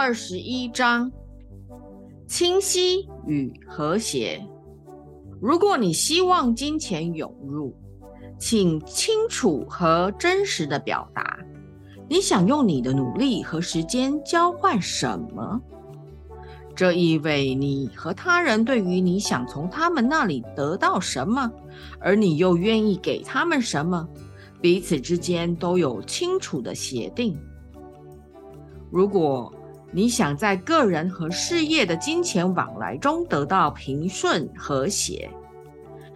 二十一章：清晰与和谐。如果你希望金钱涌入，请清楚和真实的表达，你想用你的努力和时间交换什么？这意味你和他人对于你想从他们那里得到什么，而你又愿意给他们什么，彼此之间都有清楚的协定。如果你想在个人和事业的金钱往来中得到平顺和谐，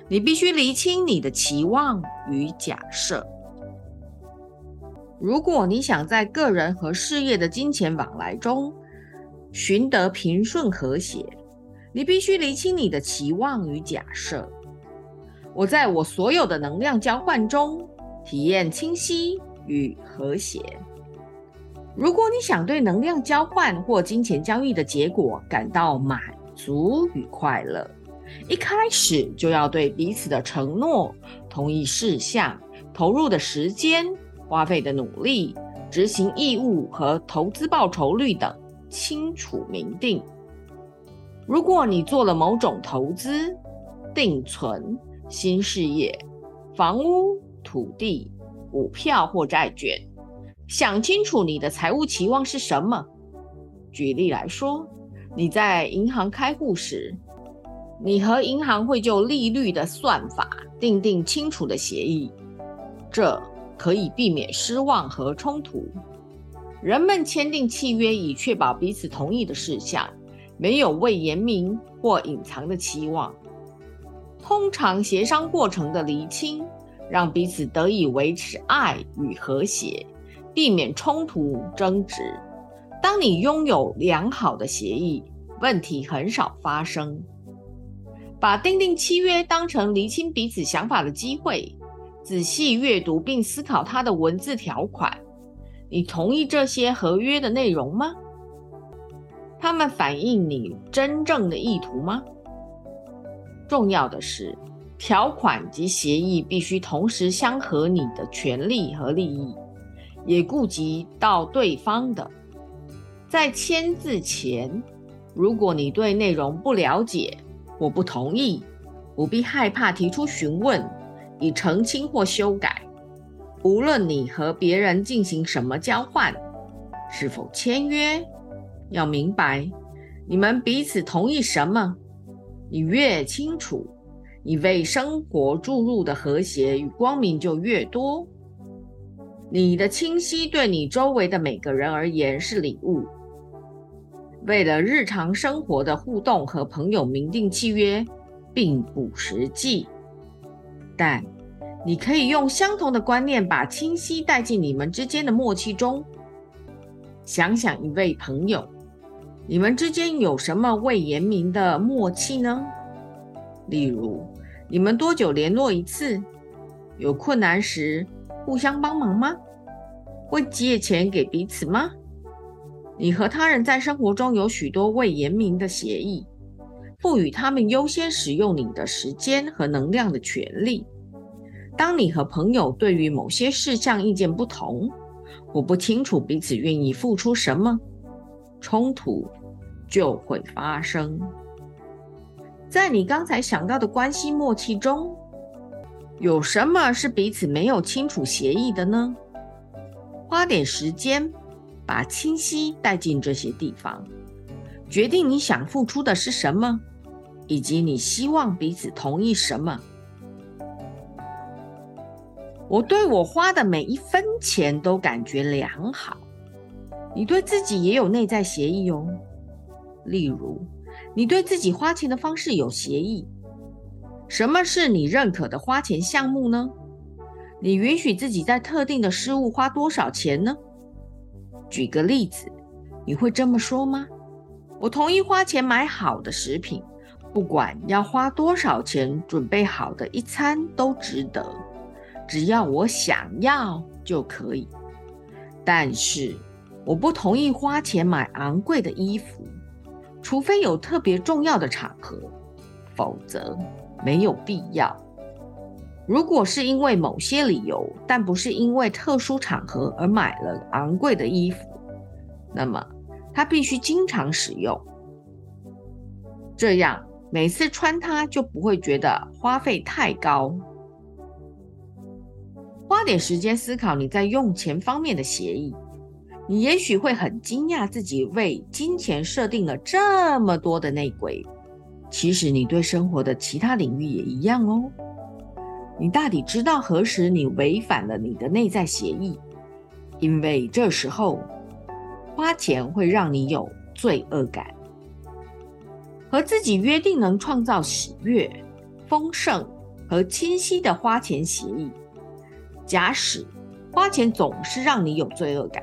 你必须厘清你的期望与假设。如果你想在个人和事业的金钱往来中，寻得平顺和谐，你必须厘清你的期望与假设。我在我所有的能量交换中体验清晰与和谐。如果你想对能量交换或金钱交易的结果感到满足与快乐，一开始就要对彼此的承诺、同意事项、投入的时间、花费的努力、执行义务和投资报酬率等。清楚明定。如果你做了某种投资、定存、新事业、房屋、土地、股票或债券，想清楚你的财务期望是什么。举例来说，你在银行开户时，你和银行会就利率的算法订定清楚的协议，这可以避免失望和冲突。人们签订契约以确保彼此同意的事项，没有未言明或隐藏的期望。通常协商过程的厘清，让彼此得以维持爱与和谐，避免冲突争执。当你拥有良好的协议，问题很少发生。把订定契约当成厘清彼此想法的机会，仔细阅读并思考它的文字条款。你同意这些合约的内容吗？他们反映你真正的意图吗？重要的是，条款及协议必须同时相合你的权利和利益，也顾及到对方的。在签字前，如果你对内容不了解或不同意，不必害怕提出询问，以澄清或修改。无论你和别人进行什么交换，是否签约，要明白你们彼此同意什么。你越清楚，你为生活注入的和谐与光明就越多。你的清晰对你周围的每个人而言是礼物。为了日常生活的互动和朋友明定契约，并不实际，但。你可以用相同的观念把清晰带进你们之间的默契中。想想一位朋友，你们之间有什么未言明的默契呢？例如，你们多久联络一次？有困难时互相帮忙吗？会借钱给彼此吗？你和他人在生活中有许多未言明的协议，赋予他们优先使用你的时间和能量的权利。当你和朋友对于某些事项意见不同，我不清楚彼此愿意付出什么，冲突就会发生。在你刚才想到的关系默契中，有什么是彼此没有清楚协议的呢？花点时间，把清晰带进这些地方，决定你想付出的是什么，以及你希望彼此同意什么。我对我花的每一分钱都感觉良好。你对自己也有内在协议哦。例如，你对自己花钱的方式有协议。什么是你认可的花钱项目呢？你允许自己在特定的事物花多少钱呢？举个例子，你会这么说吗？我同意花钱买好的食品，不管要花多少钱准备好的一餐都值得。只要我想要就可以，但是我不同意花钱买昂贵的衣服，除非有特别重要的场合，否则没有必要。如果是因为某些理由，但不是因为特殊场合而买了昂贵的衣服，那么它必须经常使用，这样每次穿它就不会觉得花费太高。花点时间思考你在用钱方面的协议，你也许会很惊讶自己为金钱设定了这么多的内鬼。其实你对生活的其他领域也一样哦。你大抵知道何时你违反了你的内在协议，因为这时候花钱会让你有罪恶感。和自己约定能创造喜悦、丰盛和清晰的花钱协议。假使花钱总是让你有罪恶感，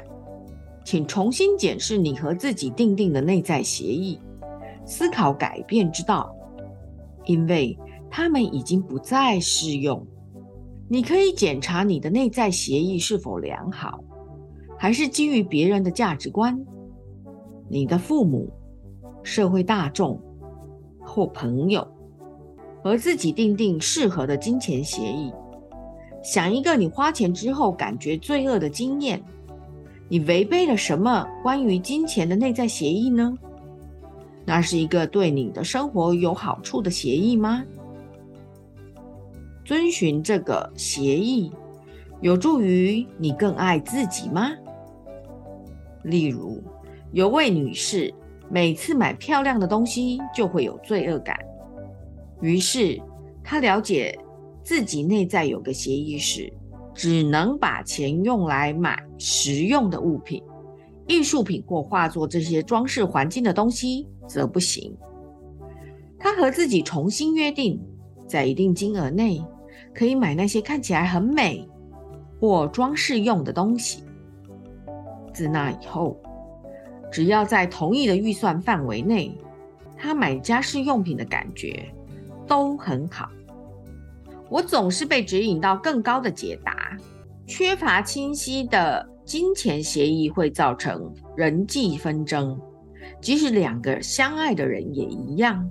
请重新检视你和自己订定的内在协议，思考改变之道，因为他们已经不再适用。你可以检查你的内在协议是否良好，还是基于别人的价值观、你的父母、社会大众或朋友，和自己订定适合的金钱协议。想一个你花钱之后感觉罪恶的经验，你违背了什么关于金钱的内在协议呢？那是一个对你的生活有好处的协议吗？遵循这个协议有助于你更爱自己吗？例如，有位女士每次买漂亮的东西就会有罪恶感，于是她了解。自己内在有个协议是，只能把钱用来买实用的物品、艺术品或画作这些装饰环境的东西则不行。他和自己重新约定，在一定金额内可以买那些看起来很美或装饰用的东西。自那以后，只要在同意的预算范围内，他买家饰用品的感觉都很好。我总是被指引到更高的解答。缺乏清晰的金钱协议会造成人际纷争，即使两个相爱的人也一样。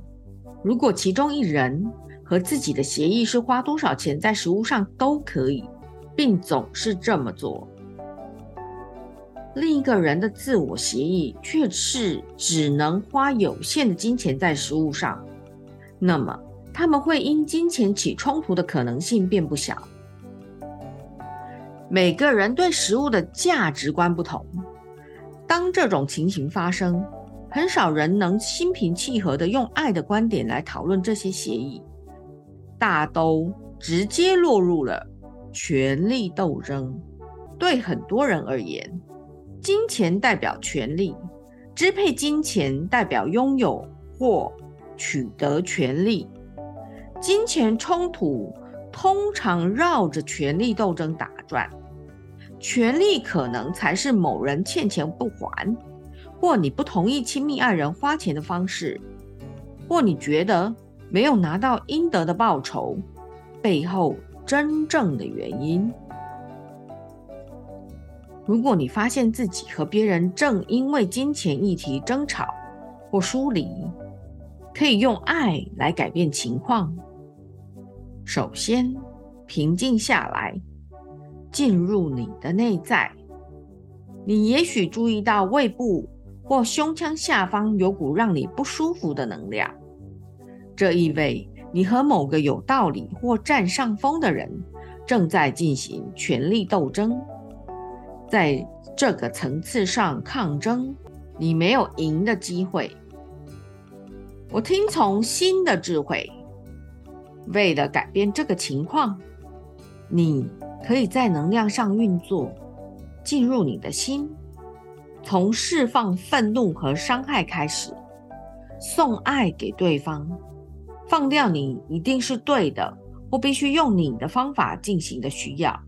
如果其中一人和自己的协议是花多少钱在食物上都可以，并总是这么做，另一个人的自我协议却是只能花有限的金钱在食物上，那么。他们会因金钱起冲突的可能性并不小。每个人对食物的价值观不同，当这种情形发生，很少人能心平气和地用爱的观点来讨论这些协议，大都直接落入了权力斗争。对很多人而言，金钱代表权力，支配金钱代表拥有或取得权利。金钱冲突通常绕着权力斗争打转，权力可能才是某人欠钱不还，或你不同意亲密爱人花钱的方式，或你觉得没有拿到应得的报酬背后真正的原因。如果你发现自己和别人正因为金钱议题争吵或疏离，可以用爱来改变情况。首先，平静下来，进入你的内在。你也许注意到胃部或胸腔下方有股让你不舒服的能量，这意味你和某个有道理或占上风的人正在进行权力斗争。在这个层次上抗争，你没有赢的机会。我听从新的智慧。为了改变这个情况，你可以在能量上运作，进入你的心，从释放愤怒和伤害开始，送爱给对方，放掉你一定是对的或必须用你的方法进行的需要。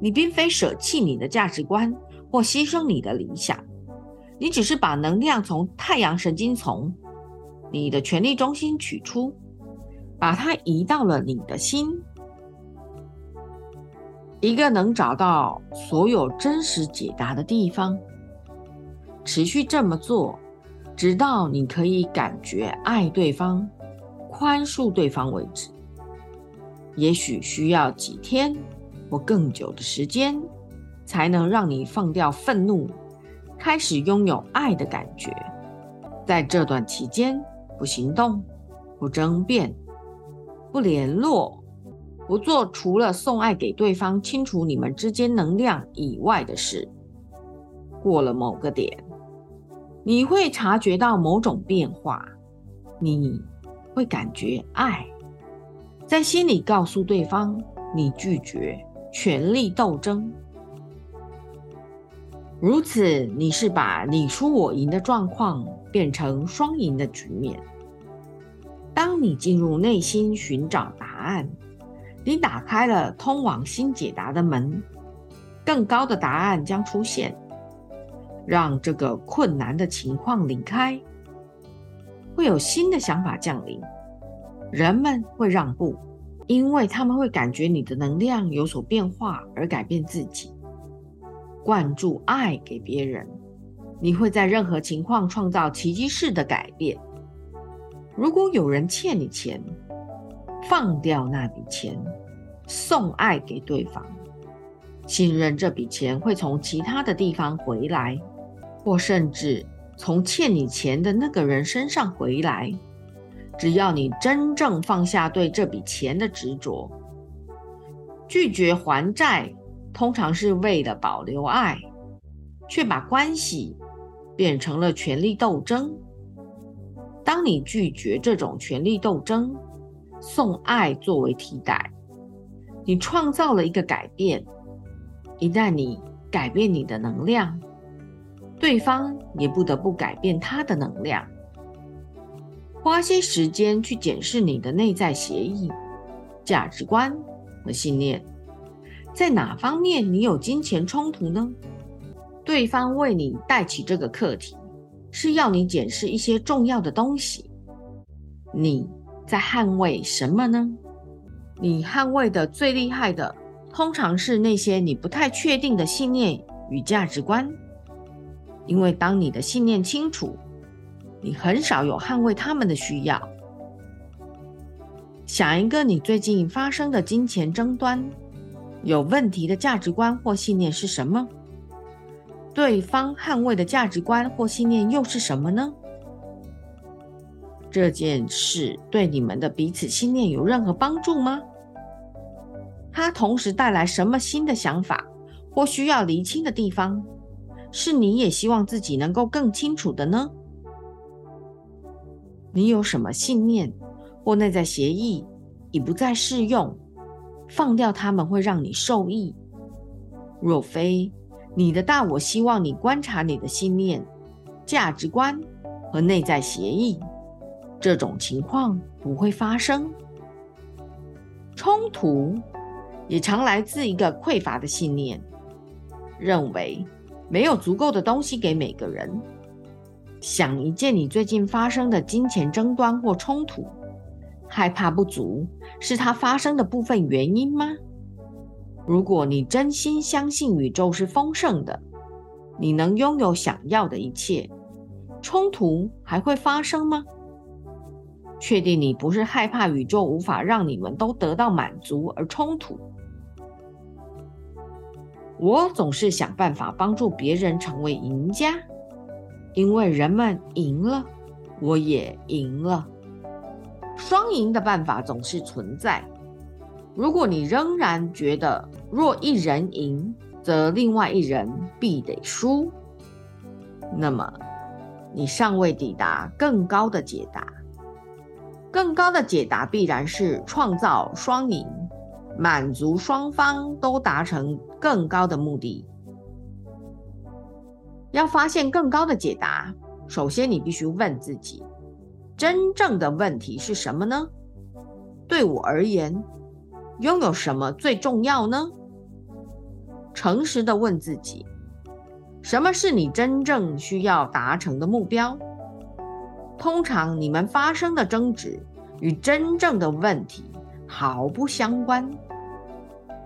你并非舍弃你的价值观或牺牲你的理想，你只是把能量从太阳神经丛，你的权力中心取出。把它移到了你的心，一个能找到所有真实解答的地方。持续这么做，直到你可以感觉爱对方、宽恕对方为止。也许需要几天或更久的时间，才能让你放掉愤怒，开始拥有爱的感觉。在这段期间，不行动，不争辩，不联络，不做除了送爱给对方、清除你们之间能量以外的事。过了某个点，你会察觉到某种变化，你会感觉爱，在心里告诉对方你拒绝权力斗争。如此，你是把你输我赢的状况变成双赢的局面。当你进入内心寻找答案，你打开了通往新解答的门，更高的答案将出现。让这个困难的情况离开，会有新的想法降临。人们会让步，因为他们会感觉你的能量有所变化而改变自己。灌注爱给别人，你会在任何情况创造奇迹式的改变。如果有人欠你钱，放掉那笔钱，送爱给对方，信任这笔钱会从其他的地方回来。或甚至从欠你钱的那个人身上回来，只要你真正放下对这笔钱的执着，拒绝还债，通常是为了保留爱，却把关系变成了权力斗争。当你拒绝这种权力斗争，送爱作为替代，你创造了一个改变。一旦你改变你的能量，对方也不得不改变他的能量，花些时间去检视你的内在协议、价值观和信念，在哪方面你有金钱冲突呢？对方为你带起这个课题，是要你检视一些重要的东西。你在捍卫什么呢？你捍卫的最厉害的，通常是那些你不太确定的信念与价值观。因为当你的信念清楚，你很少有捍卫他们的需要。想一个你最近发生的金钱争端，有问题的价值观或信念是什么？对方捍卫的价值观或信念又是什么呢？这件事对你们的彼此信念有任何帮助吗？它同时带来什么新的想法或需要厘清的地方？是你也希望自己能够更清楚的呢？你有什么信念或内在协议已不再适用？放掉它们会让你受益。若非你的大我希望你观察你的信念、价值观和内在协议，这种情况不会发生。冲突也常来自一个匮乏的信念，认为。没有足够的东西给每个人。想一件你最近发生的金钱争端或冲突，害怕不足是它发生的部分原因吗？如果你真心相信宇宙是丰盛的，你能拥有想要的一切，冲突还会发生吗？确定你不是害怕宇宙无法让你们都得到满足而冲突。我总是想办法帮助别人成为赢家，因为人们赢了，我也赢了。双赢的办法总是存在。如果你仍然觉得若一人赢，则另外一人必得输，那么你尚未抵达更高的解答。更高的解答必然是创造双赢。满足双方都达成更高的目的。要发现更高的解答，首先你必须问自己：真正的问题是什么呢？对我而言，拥有什么最重要呢？诚实的问自己：什么是你真正需要达成的目标？通常你们发生的争执与真正的问题毫不相关。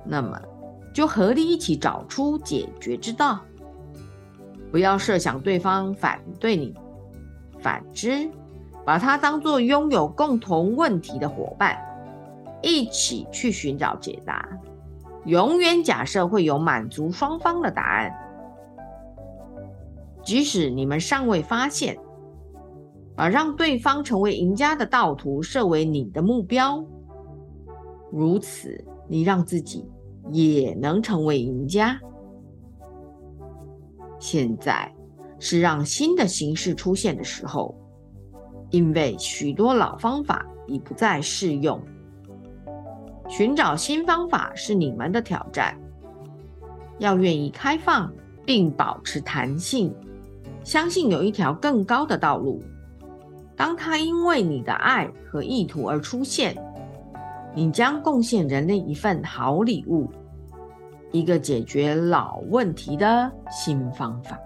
那么，就合力一起找出解决之道。不要设想对方反对你，反之，把他当作拥有共同问题的伙伴，一起去寻找解答。永远假设会有满足双方的答案。即使你们尚未发现，把让对方成为赢家的道途设为你的目标，如此你让自己也能成为赢家。现在是让新的形式出现的时候，因为许多老方法已不再适用。寻找新方法是你们的挑战，要愿意开放并保持弹性，相信有一条更高的道路。当它因为你的爱和意图而出现，你将贡献人类一份好礼物。一个解决老问题的新方法。